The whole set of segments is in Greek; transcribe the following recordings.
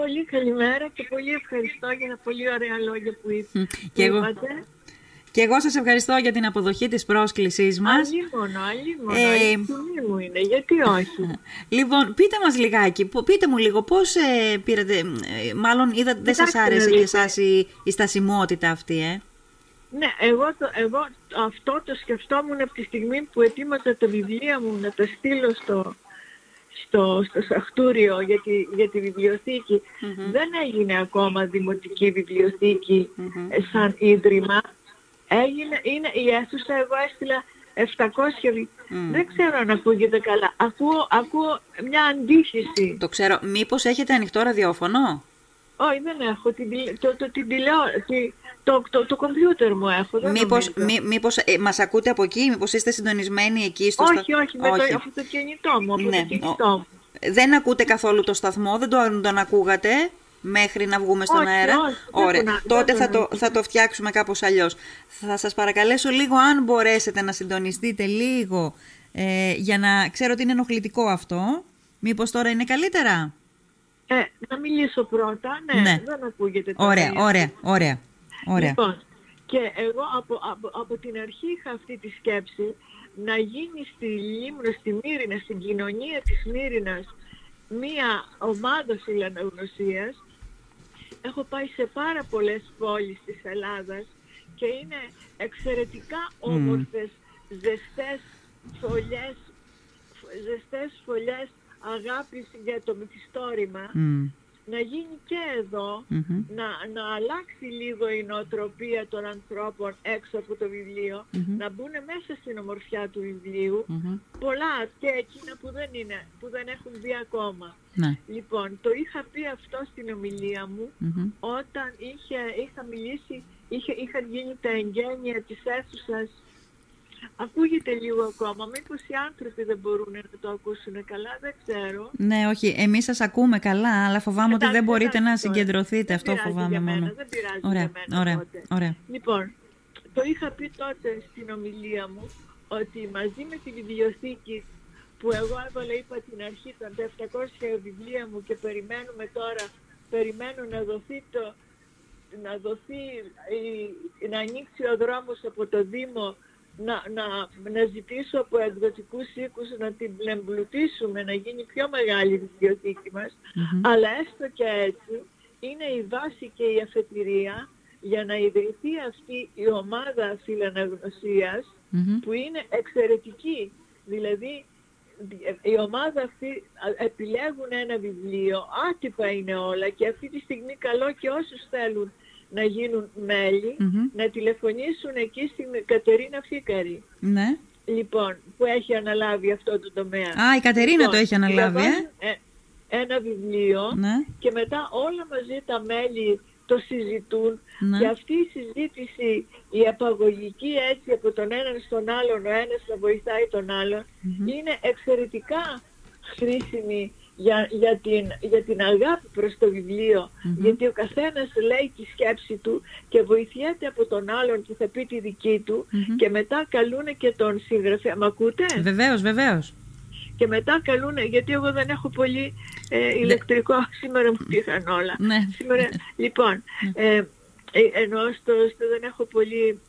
Πολύ καλημέρα και πολύ ευχαριστώ για τα πολύ ωραία λόγια που είπατε. Και εγώ, και εγώ σας ευχαριστώ για την αποδοχή της πρόσκλησής μας. Αλλήμωνο, αλλήμωνο. Ε, η μου είναι, γιατί όχι; Λοιπόν, πείτε μας λιγάκι, πείτε μου λίγο πώς ε, πήρατε, ε, μάλλον είδα, δεν σας άρεσε και εσάς η, η στασιμότητα αυτή, ε. Ναι, εγώ, το, εγώ αυτό το σκεφτόμουν από τη στιγμή που ετοίμαζα τα βιβλία μου να τα στείλω στο, στο, στο Σαχτούριο για τη, για τη βιβλιοθηκη Δεν έγινε ακόμα δημοτική βιβλιοθήκη σαν ίδρυμα. Έγινε, είναι η αίθουσα, εγώ έστειλα 700, δεν ξέρω αν ακούγεται καλά. Ακούω, ακούω μια αντίθεση. Το ξέρω. Μήπως έχετε ανοιχτό ραδιόφωνο; Όχι, δεν έχω. Την, το, το, την τηλεόραση, το, το, το κομπιούτερ μου έχω. Δεν μήπως, μή, μήπως ε, μας ακούτε από εκεί, μήπως είστε συντονισμένοι εκεί στο Όχι, όχι, με όχι. Το, το κινητό μου, από ναι. το κινητό μου. Δεν ακούτε καθόλου το σταθμό, δεν τον, τον ακούγατε μέχρι να βγούμε στον όχι, αέρα. Όχι, Ωραία. Δεν Τότε θα το, θα το φτιάξουμε κάπως αλλιώς. Θα σας παρακαλέσω λίγο αν μπορέσετε να συντονιστείτε λίγο ε, για να ξέρω ότι είναι ενοχλητικό αυτό. Μήπως τώρα είναι καλύτερα; Ε, να μιλήσω πρώτα. Ναι, ναι. δεν ακούγεται τώρα. Ωραία, ωραία, ωραία. ωραία. Λοιπόν, και εγώ από, από, από την αρχή είχα αυτή τη σκέψη να γίνει στη Λίμνο, στη Μύρινας, στην κοινωνία της Μύρινας μία ομάδα φιλαναγνωσίας. Έχω πάει σε πάρα πολλές πόλεις της Ελλάδας και είναι εξαιρετικά όμορφες, mm. ζεστές φωλιές, ζεστές φωλιές αγάπης για το μυθιστόρημα να γίνει και εδω να, να αλλάξει λίγο η νοοτροπία των ανθρώπων έξω από το βιβλιο να μπουν μέσα στην ομορφιά του βιβλίου. Πολλά και εκείνα που δεν, είναι, που δεν έχουν δει ακόμα. Ναι. Λοιπόν, το είχα πει αυτό στην ομιλία μου όταν είχε, είχα μιλήσει, είχε, είχαν γίνει τα εγγένεια της αίθουσας Ακούγεται λίγο ακόμα. Μήπως οι άνθρωποι δεν μπορούν να το ακούσουν καλά, δεν ξέρω. Ναι, όχι. Εμείς σας ακούμε καλά, αλλά φοβάμαι ότι δεν μπορείτε να συγκεντρωθείτε. Αυτό φοβάμαι μόνο. Δεν πειράζει ωραία, για μένα ωραία, ωραία. Λοιπόν, το είχα πει τότε στην ομιλία μου ότι μαζί με τη βιβλιοθήκη που εγώ έβαλα, είπα την αρχή των 700 βιβλία μου και περιμένουμε τώρα, περιμένω να δοθεί το, να δοθεί, να ανοίξει ο δρόμος από το Δήμο να, να, να ζητήσω από εκδοτικούς οίκους να την εμπλουτίσουμε, να γίνει πιο μεγάλη η βιβλιοθήκη μας, αλλά έστω και έτσι είναι η βάση και η αφετηρία για να ιδρυθεί αυτή η ομάδα που είναι εξαιρετική. Δηλαδή η ομάδα αυτή επιλέγουν ένα βιβλίο, άτυπα είναι όλα και αυτή τη στιγμή καλό και όσους θέλουν να γίνουν να τηλεφωνήσουν εκεί στην Κατερίνα Φίκαρη. Ναι. Λοιπόν, που έχει αναλάβει αυτό το τομέα. Α, η Κατερίνα λοιπόν, το έχει αναλάβει, ε; ε. Ένα βιβλίο ναι. και μετά όλα μαζί τα μέλη το συζητούν ναι. και αυτή η συζήτηση, η απαγωγική έτσι από τον έναν στον άλλον, ο ένας να βοηθάει τον αλλον είναι εξαιρετικά χρήσιμη για, για, την, για την αγάπη προς το βιβλιο γιατί ο καθένας λέει τη σκέψη του και βοηθιέται από τον άλλον που θα πει τη δική του και μετά καλούν και τον συγγραφέα. Μ' ακούτε; Βεβαίως, βεβαίως. Και μετά καλούν, γιατί εγώ δεν έχω πολύ ε, ηλεκτρικό, σήμερα μου πήγαν όλα. Ναι. Σήμερα, λοιπόν, ναι. ε, ε, ενώ στο, στο, δεν έχω πολύ,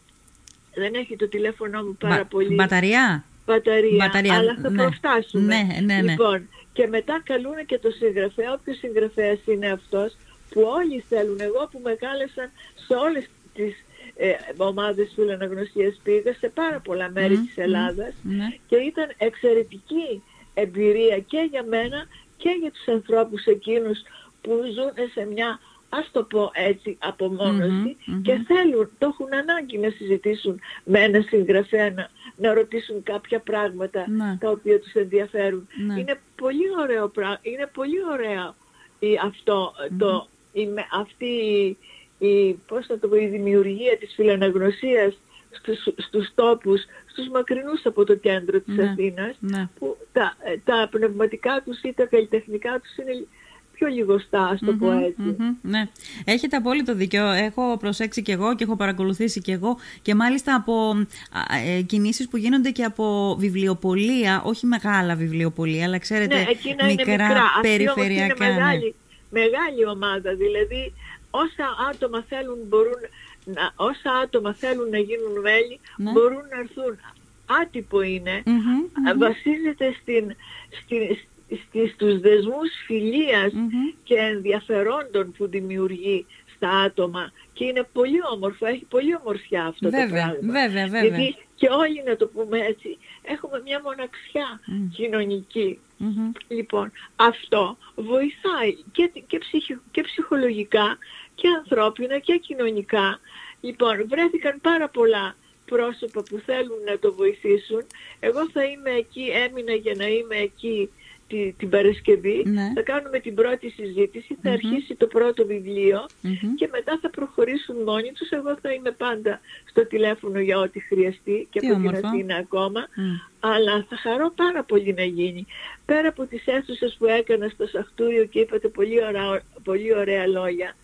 δεν έχει το τηλέφωνο μου πάρα πολύ. Μπαταρία; Μπαταρία, Μπαταρία, αλλά θα ναι. προφτάσουμε. Ναι, ναι, ναι. Λοιπόν, και μετά καλούν και το συγγραφέα, όποιος συγγραφέας είναι αυτός, που όλοι θέλουν. Εγώ που με κάλεσαν σε όλες τις ε, ομάδες φιλαναγνωσίας πήγα σε πάρα πολλά μέρη της Ελλάδας ναι. και ήταν εξαιρετική εμπειρία και για μένα και για τους ανθρώπους εκείνους που ζουν σε μια ας το πω έτσι, απομόνωση και θέλουν, το έχουν ανάγκη να συζητήσουν με ένα συγγραφέα, να, να ρωτήσουν κάποια πράγματα Ναι. τα οποία τους ενδιαφέρουν. Ναι. Είναι πολύ ωραίο πράγμα, είναι πολύ ωραίο η, αυτό, το, η, με- αυτή η, πώς θα το πω, η δημιουργία της φιλαναγνωσίας στους, στους τόπους, στους μακρινούς από το κέντρο της Ναι. Αθήνας, Ναι. που τα, ε, τα πνευματικά τους ή τα καλλιτεχνικά τους είναι πιο λιγοστά, ας το πω έτσι. Μμμ, ναι, έχετε απόλυτο δίκιο. Έχω προσέξει και εγώ και έχω παρακολουθήσει και εγώ και μάλιστα από α, ε, κινήσεις που γίνονται και από βιβλιοπολία, όχι μεγάλα βιβλιοπολία, αλλά ξέρετε ναι, εκείνα μικρά, είναι μικρά. Αυτή όμως περιφερειακά. είναι ναι. μεγάλη, μεγάλη ομάδα, δηλαδή όσα άτομα θέλουν μπορούν να, όσα άτομα θέλουν να γίνουν μέλη Ναι. μπορούν να έρθουν. Άτυπο είναι, Μμμ, μμμ. βασίζεται στην, στην, στη, στους δεσμούς φιλίας Μμμ. και ενδιαφερόντων που δημιουργεί στα άτομα και είναι πολύ όμορφο, έχει πολύ ομορφιά αυτό το Βέβαια, πράγμα. βέβαια, βέβαια. Γιατί και όλοι να το πούμε έτσι, έχουμε μια μοναξιά Μμ. κοινωνική. Μμμ. Λοιπόν, αυτό βοηθάει και, και, ψυχ- και ψυχολογικά και ανθρώπινα και κοινωνικά. Λοιπόν, βρέθηκαν πάρα πολλά πρόσωπα που θέλουν να το βοηθήσουν. Εγώ θα είμαι εκεί, έμεινα για να είμαι εκεί τη, την Παρασκευή. Ναι. Θα κάνουμε την πρώτη συζήτηση, θα Μμμ. αρχίσει το πρώτο βιβλίο Μμμ. και μετά θα προχωρήσουν μόνοι τους. Εγώ θα είμαι πάντα στο τηλέφωνο για ό,τι χρειαστεί και Τι από την όμορφο. Αθήνα ακόμα Μμ. αλλά θα χαρώ πάρα πολύ να γίνει. Πέρα από τις αίθουσες που έκανα στο Σαχτούριο και είπατε πολύ ωραία, πολύ ωραία λόγια.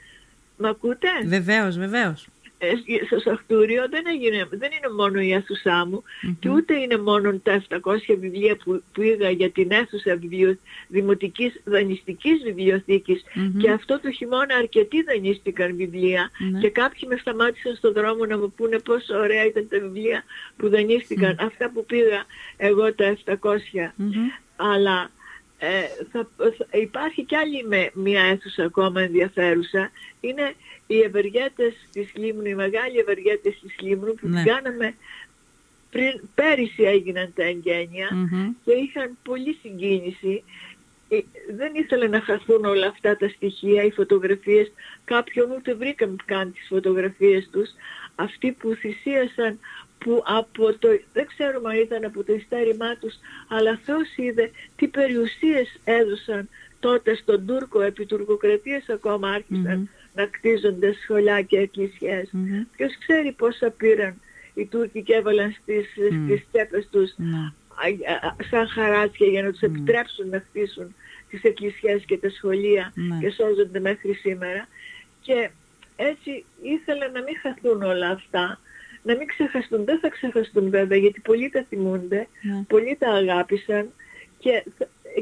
Μ' ακούτε; Βεβαίως, βεβαίως. Ε, στο Σαχτούριο δεν, έγινε, δεν είναι μόνο η αίθουσά μου Μμμ. και ούτε είναι μόνο τα 700 βιβλία που πήγα για την αίθουσα βιβλιο, δημοτικής δανειστικής βιβλιοθήκης Μμμ. και αυτό το χειμώνα αρκετοί δανείστηκαν βιβλία Ναι. και κάποιοι με σταμάτησαν στον δρόμο να μου πούνε πόσο ωραία ήταν τα βιβλία που δανείστηκαν. Αυτά που πήγα εγώ τα 700 Μμμ. αλλά ε, θα, θα- υπάρχει κι άλλη με, μια αίθουσα ακόμα ενδιαφέρουσα. Είναι οι ευεργέτες της Λίμνου, οι μεγάλοι ευεργέτες της Λίμνου που Ναι. την κάναμε πριν, πέρυσι έγιναν τα εγγένεια Μμμ. και είχαν πολύ συγκίνηση. Ε, Δεν ήθελα να χαθούν όλα αυτά τα στοιχεία, οι φωτογραφίες. Κάποιον ούτε βρήκαμε καν τις φωτογραφίες τους. Αυτοί που θυσίασαν, που από το, δεν ξέρουμε αν ήταν από το ιστέρημά τους, αλλά Θεός είδε τι περιουσίες έδωσαν τότε στον Τούρκο, επί τουρκοκρατίας ακόμα άρχισαν Μμμ. Να κτίζονται σχολιά και εκκλησιές. Μμμ. Ποιος ξέρει πόσα πήραν οι Τούρκοι και έβαλαν στις, Μμ. στις τσέπες τους Ναι. α- α- σαν χαράτσια για να τους Μμ. επιτρέψουν να χτίσουν τις εκκλησιές και τα σχολεία Ναι. και σώζονται μέχρι σήμερα. Και έτσι ήθελα να μην χαθούν όλα αυτά, να μην ξεχαστούν. Δεν θα ξεχαστούν βέβαια γιατί πολλοί τα θυμούνται, Ναι. πολλοί τα αγάπησαν και,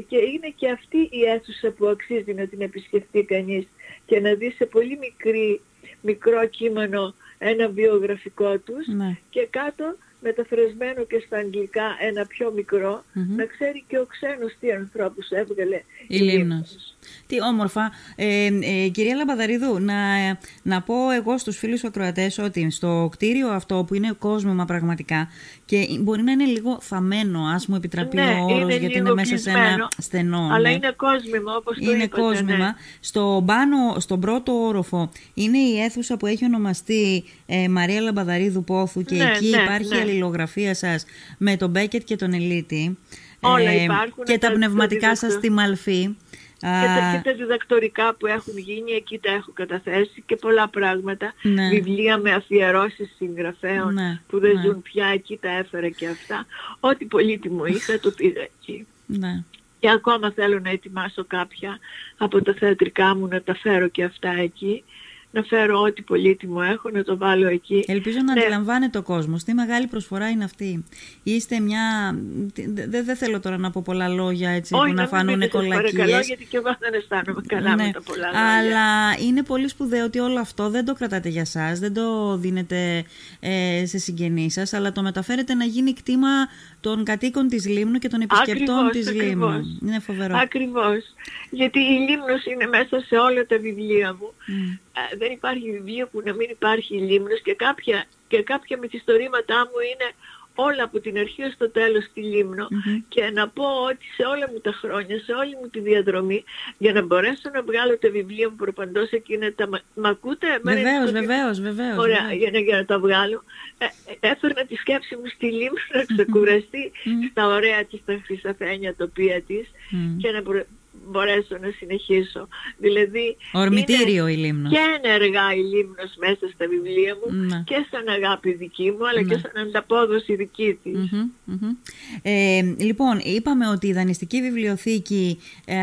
και είναι και αυτή η αίθουσα που αξίζει να την επισκεφτεί κανείς και να δει σε πολύ μικρή, μικρό κείμενο ένα βιογραφικό τους Ναι. και κάτω μεταφρασμένο και στα αγγλικά ένα πιο μικρό, Μμμ. να ξέρει και ο ξένος τι ανθρώπους έβγαλε Η Λίμνος. Τι όμορφα. Ε, ε, κυρία Λαμπαδαρίδου, να, να πω εγώ στους φίλους ακροατές ότι στο κτίριο αυτό που είναι κόσμημα πραγματικά και μπορεί να είναι λίγο θαμένο, ας μου επιτραπεί Ναι, ο όρος, είναι γιατί λίγο είναι μέσα σε ένα κλεισμένο, στενό. Αλλά ναι. είναι κόσμημα όπως το Είναι είπατε, κόσμημα. ναι. Στο πάνω, στον πρώτο όροφο είναι η αίθουσα που έχει ονομαστεί ε, Μαρία Λαμπαδαρίδου Πόθου και Ναι, εκεί ναι, υπάρχει ναι. η αλληλογραφία σας με τον Μπέκετ και τον Ελίτη. Όλα υπάρχουν, Και τα τα- πνευματικά τα σας διδακτο- στη Μαλφή. Και τα, Α, και τα διδακτορικά που έχουν γίνει, εκεί τα έχω καταθέσει και πολλά πράγματα. Ναι. Βιβλία με αφιερώσεις συγγραφέων Ναι, που δεν ναι. ζουν πια, εκεί τα έφερα και αυτά. Ό,τι πολύτιμο είχα το πήγα εκεί. ναι. Και ακόμα θέλω να ετοιμάσω κάποια από τα θεατρικά μου, να τα φέρω και αυτά εκεί. Να φέρω ό,τι πολύτιμο έχω, να το βάλω εκεί. Ελπίζω να Ναι. αντιλαμβάνεται ο κόσμος. Τι μεγάλη προσφορά είναι αυτή. Είστε μια. Δεν δεν θέλω τώρα να πω πολλά λόγια έτσι Όχι, που να μην φανούν πείτε, σας παρακαλώ, κολακίες. γιατί και εγώ δεν αισθάνομαι καλά με τα πολλά λόγια. Ναι. αλλά είναι πολύ σπουδαίο ότι όλο αυτό δεν το κρατάτε για σας, δεν το δίνετε ε, σε συγγενείς σας, αλλά το μεταφέρετε να γίνει κτήμα των κατοίκων της Λίμνου και των επισκεπτών Ακριβώς, της ακριβώς. Λίμνου. Είναι φοβερό. Ακριβώς. Γιατί η Λίμνος είναι μέσα σε όλα τα βιβλία μου. Μμ. Ε, δεν υπάρχει βιβλίο που να μην υπάρχει η Λίμνος και κάποια, και κάποια μυθιστορήματά μου είναι όλα από την αρχή ως το τέλος στη Λίμνο Μμμ. και να πω ότι σε όλα μου τα χρόνια, σε όλη μου τη διαδρομή για να μπορέσω να βγάλω τα βιβλία μου προπαντός εκείνα τα... Μα, μ' ακούτε; Εμένα είναι Βεβαίως, το- βεβαίως, βεβαίως. Ωραία, βεβαίως. για να, για να τα βγάλω. Ε, ε, έφερνα τη σκέψη μου στη Λίμνο να ξεκουραστεί Μμμ. στα ωραία της, τα χρυσαφένια τοπία της Μμ. και να μπορέ- μπορέσω να συνεχίσω. Δηλαδή, Ορμητήριο είναι η Λίμνος. και ενεργά η Λίμνος μέσα στα βιβλία μου Ναι. και σαν αγάπη δική μου, αλλά Ναι. και σαν ανταπόδοση δική της. Μμμ, μμμ. Ε, λοιπόν, είπαμε ότι η δανειστική βιβλιοθήκη ε,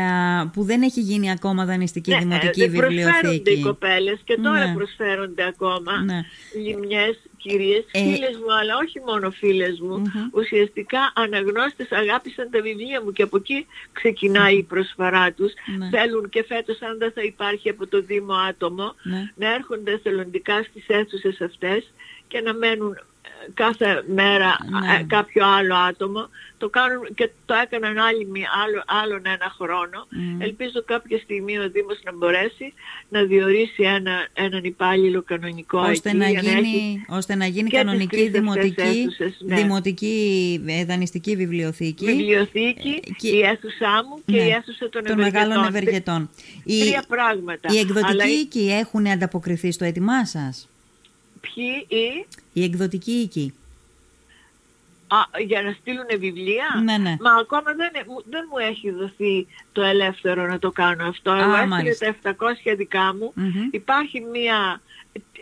που δεν έχει γίνει ακόμα δανειστική Ναι, δημοτική ε, προσφέρονται οι βιβλιοθήκη. κοπέλες και τώρα Ναι. προσφέρονται ακόμα Ναι. λιμιές κυρίες, Ε, φίλες μου, αλλά όχι μόνο φίλες μου, Μμμ. ουσιαστικά αναγνώστες αγάπησαν τα βιβλία μου και από εκεί ξεκινάει η προσφορά τους. Ναι. Θέλουν και φέτος, αν δεν θα υπάρχει από το Δήμο άτομο, Ναι. να έρχονται εθελοντικά στις αίθουσες αυτές και να μένουν ε, κάθε μέρα Ναι. ε, κάποιο άλλο άτομο. Το κάνουν και το έκαναν άλλοι, μη- άλλο, άλλον ένα χρόνο. Μμ. Ελπίζω κάποια στιγμή ο Δήμος να μπορέσει να διορίσει ένα, έναν υπάλληλο κανονικό ώστε, εκεί να για να έχει γίνει, ώστε να γίνει και τις κανονική τρεις αυτές δημοτική, αίθουσες, ναι. δημοτική ε, δανειστική βιβλιοθήκη βιβλιοθήκη, Ε, και- η αίθουσά μου και Ναι, η αίθουσα των, των μεγάλων ευεργετών. ευεργετών. Οι, Τρία πράγματα. οι εκδοτικοί Αλλά οι- οίκοι έχουν ανταποκριθεί στο έτοιμά σας; ποιοι ή, Οι εκδοτικοί οίκοι. Α, για να στείλουν βιβλία; Ναι, ναι. Μα ακόμα δεν, ε- μου- δεν μου έχει δοθεί το ελεύθερο να το κάνω αυτό. Εγώ έστειλε μάλιστα. τα 700 δικά μου. Μμμ. Υπάρχει μια...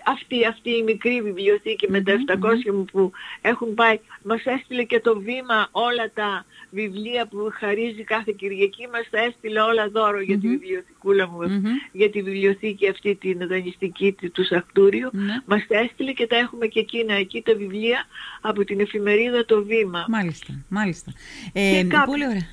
Αυτή, αυτή η μικρή βιβλιοθήκη με τα 700 μου που έχουν πάει, μας έστειλε και το βήμα όλα τα βιβλία που χαρίζει κάθε Κυριακή, μας τα έστειλε όλα δώρο για τη βιβλιοθηκούλα μου, Μμμ. για τη βιβλιοθήκη αυτή την δανειστική τη- του Σαχτούριου. Ναι. Μας τα έστειλε και τα έχουμε και εκείνα εκεί τα βιβλία από την εφημερίδα το βήμα. Μάλιστα, μάλιστα. Ε, Και κάποιοι- πολύ ωραία.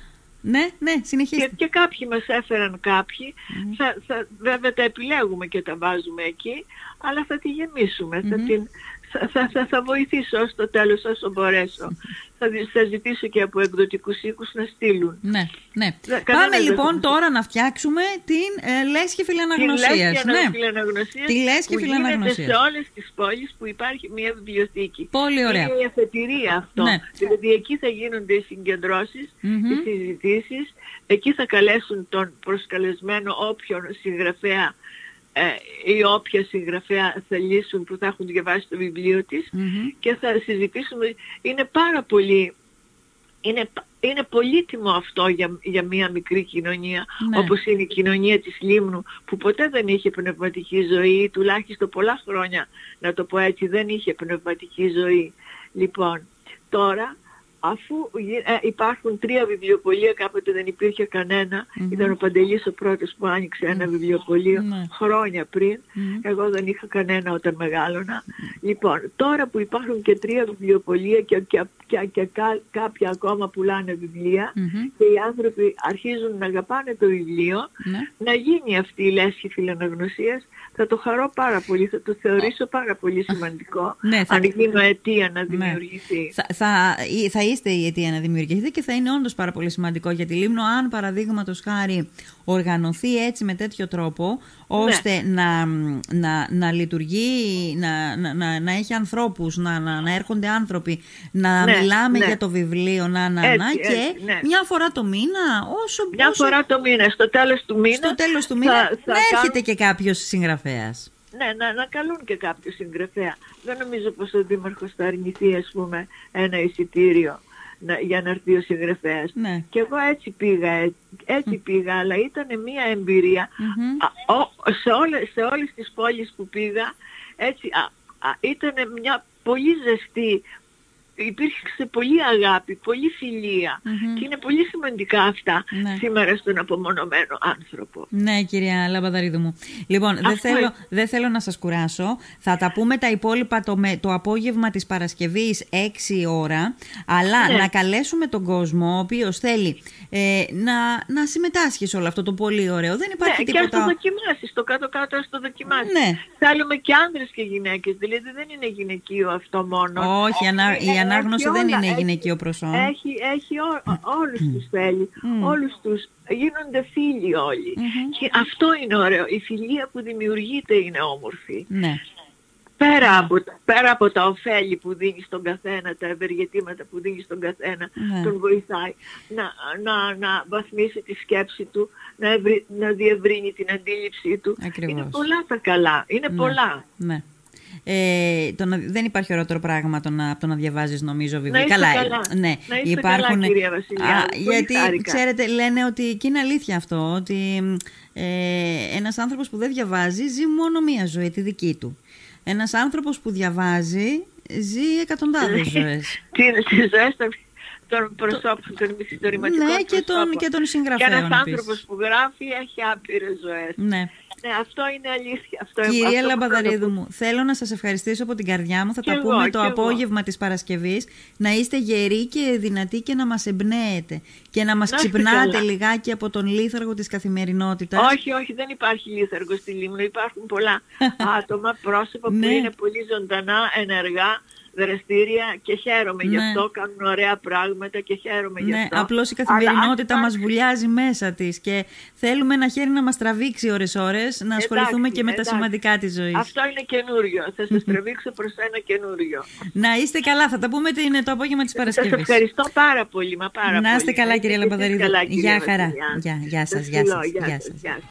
Ναι, ναι, Και, συνεχίστε. και κάποιοι μας έφεραν κάποιοι, θα, θα, βέβαια τα επιλέγουμε και τα βάζουμε εκεί, αλλά θα τη γεμίσουμε, θα, την, θα, θα, θα, θα βοηθήσω ως το τέλος όσο μπορέσω. θα, δι- θα ζητήσω και από εκδοτικούς οίκους να στείλουν. Ναι, ναι. Δε- Πάμε κανένα δεν λοιπόν θα- τώρα να φτιάξουμε την ε, λέσχη Τη φιλαναγνωσίας. λέσχη Ναι. φιλαναγνωσίας Τη λέσχη που γίνεται φιλαναγνωσίας. σε όλες τις πόλεις που υπάρχει μια βιβλιοθήκη. Πολύ ωραία. Είναι η αφετηρία αυτό. Ναι. Δηλαδή εκεί θα γίνονται οι συγκεντρώσεις, Μμμ. οι συζητήσεις. Εκεί θα καλέσουν τον προσκαλεσμένο όποιον συγγραφέα ε, ή όποια συγγραφέα θελήσουν που θα έχουν διαβάσει το βιβλίο της Μμμ. και θα συζητήσουμε. Είναι πάρα πολύ... Είναι, π- είναι πολύτιμο αυτό για, για μια μικρή κοινωνία Ναι. όπως είναι η κοινωνία της Λίμνου που ποτέ δεν είχε πνευματική ζωή τουλάχιστον πολλά χρόνια να το πω έτσι δεν είχε πνευματική ζωή λοιπόν τώρα αφού γι- ε, υπάρχουν τρία βιβλιοπωλεία κάποτε δεν υπήρχε κανένα Μμμ. ήταν ο Παντελής ο πρώτος που άνοιξε ένα βιβλιοπωλείο Ναι. χρόνια πριν Μμμ. εγώ δεν είχα κανένα όταν μεγάλωνα. Λοιπόν, τώρα που υπάρχουν και τρία βιβλιοπωλεία και, και, και, και κα- κάποια ακόμα πουλάνε βιβλία Μμμ. και οι άνθρωποι αρχίζουν να αγαπάνε το βιβλίο, Ναι. να γίνει αυτή η λέσχη φιλαναγνωσίας, θα το χαρώ πάρα πολύ, θα το θεωρήσω πάρα πολύ σημαντικό, Ναι, θα- αν γίνω αιτία να Ναι. δημιουργηθεί. Θα, θα, ή- θα είστε η αιτία να δημιουργηθεί και θα είναι όντως πάρα πολύ σημαντικό για τη Λίμνο αν παραδείγματος χάρη οργανωθεί έτσι με τέτοιο τρόπο ώστε να, να, να λειτουργεί, να, να, να, να έχει ανθρώπους, να, να, να έρχονται άνθρωποι, να Ναι, μιλάμε ναι. για το βιβλίο, να, να, Έτσι, να και έτσι, ναι. μια φορά το μήνα, όσο, Μια όσο φορά το μήνα, στο τέλος του μήνα, στο τέλος του θα- μήνα θα να έρχεται κάνουν- και κάποιος συγγραφέας. Ναι, να, να καλούν και κάποιο συγγραφέα. Δεν νομίζω πως ο Δήμαρχος θα αρνηθεί, ας πούμε, ένα εισιτήριο να, για να έρθει ο συγγραφέας. Ναι. Και εγώ έτσι πήγα, ε- έτσι πήγα, αλλά ήταν μια εμπειρία. Μμμ. Α, ο- σε, όλες, σε όλες τις πόλεις που πήγα, έτσι, α, α, ήταν μια πολύ ζεστή, υπήρξε πολύ αγάπη, πολύ φιλία. Μμμ. Και είναι πολύ σημαντικά αυτά Ναι. σήμερα στον απομονωμένο άνθρωπο. Ναι, κυρία Λαμπαδαρίδου μου. Λοιπόν, δεν Αυτό θέλω, είναι. δεν θέλω να σας κουράσω. Θα τα πούμε τα υπόλοιπα το, με- το απόγευμα της Παρασκευής 6 ώρα. Αλλά Ναι. να καλέσουμε τον κόσμο, ο οποίος θέλει ε, να, να συμμετάσχει σε όλο αυτό το πολύ ωραίο. Δεν υπάρχει ναι, και ας το τίποτα... δοκιμάσεις, στο κάτω-κάτω ας το δοκιμάσεις. Ναι. Θέλουμε και άνδρες και γυναίκες, δηλαδή δεν είναι γυναικείο αυτό μόνο. Όχι, η ανα- η Ε, ανάγνωση έχει δεν όλα, είναι έχει- γυναικείο προσόν. Έχει, έχει ό, όλους τους θέλει, Μμ. όλους τους, γίνονται φίλοι όλοι. Μμμ. Και αυτό είναι ωραίο, η φιλία που δημιουργείται είναι όμορφη. Ναι. Πέρα από, τα- πέρα από τα ωφέλη που δίνει στον καθένα, τα ευεργετήματα που δίνει στον καθένα, Ναι. τον βοηθάει να, να, να βαθμίσει τη σκέψη του, να, ευρύ- να διευρύνει την αντίληψή του. Ακριβώς. Είναι πολλά τα καλά, είναι Ναι. πολλά. Ναι. Ε, το να, δεν υπάρχει ωραιότερο πράγμα το να, από το να διαβάζεις νομίζω βιβλία. είστε καλά, καλά. ε, ναι, Να είστε καλά, κυρία Βασιλιάδου. Πολύ γιατί χάρηκα. ξέρετε, λένε ότι και είναι αλήθεια αυτό, ότι ε, ένας άνθρωπος που δεν διαβάζει ζει μόνο μία ζωή, τη δική του. Ένας άνθρωπος που διαβάζει ζει εκατοντάδες ζωές. Τι είναι τις ζωές των, των προσώπων, των μυθιστορηματικών Ναι, και των- προσώπων. και των συγγραφέων Και ένας επίσης. άνθρωπος που γράφει έχει άπειρες ζωές. ναι. Ναι, αυτό είναι αλήθεια. Αυτό, Κυρία αυτό Λαμπαδαρίδου μου, θέλω να σας ευχαριστήσω από την καρδιά μου. Θα Κι τα εγώ, πούμε κι το εγώ. απόγευμα της Παρασκευής. Να είστε γεροί και δυνατοί και να μας εμπνέετε. Και να μας Να είστε ξυπνάτε καλά. λιγάκι από τον λίθαργο της καθημερινότητας. Όχι, όχι, δεν υπάρχει λίθαργο στη Λίμνο. Υπάρχουν πολλά άτομα, πρόσωπα που Ναι. είναι πολύ ζωντανά, ενεργά, δραστήρια και χαίρομαι γι' Ναι. αυτό. Κάνουν ωραία πράγματα και χαίρομαι γι' Ναι, αυτό. απλώς η Αλλά καθημερινότητα αν μας υπάρχει- βουλιάζει μέσα της και θέλουμε ένα χέρι να μας τραβήξει ώρες-ώρες, να ασχοληθούμε Εντάξει, και με τα εντάξει. σημαντικά της ζωής. Αυτό είναι καινούριο. Θα σας τραβήξω προς ένα καινούριο. Να είστε καλά, θα τα πούμε την- το απόγευμα της Σας Παρασκευής. ευχαριστώ πάρα πολύ, μα πάρα Να είστε πολύ. καλά, κυρία είστε και εσείς Λαμπαδαρίδου. καλά, Γεια κυρία χαρά. Βασιλιά. Γεια, γεια σας, Σας γεια φιλώ, σας, γεια γεια σας, σας. γεια σας.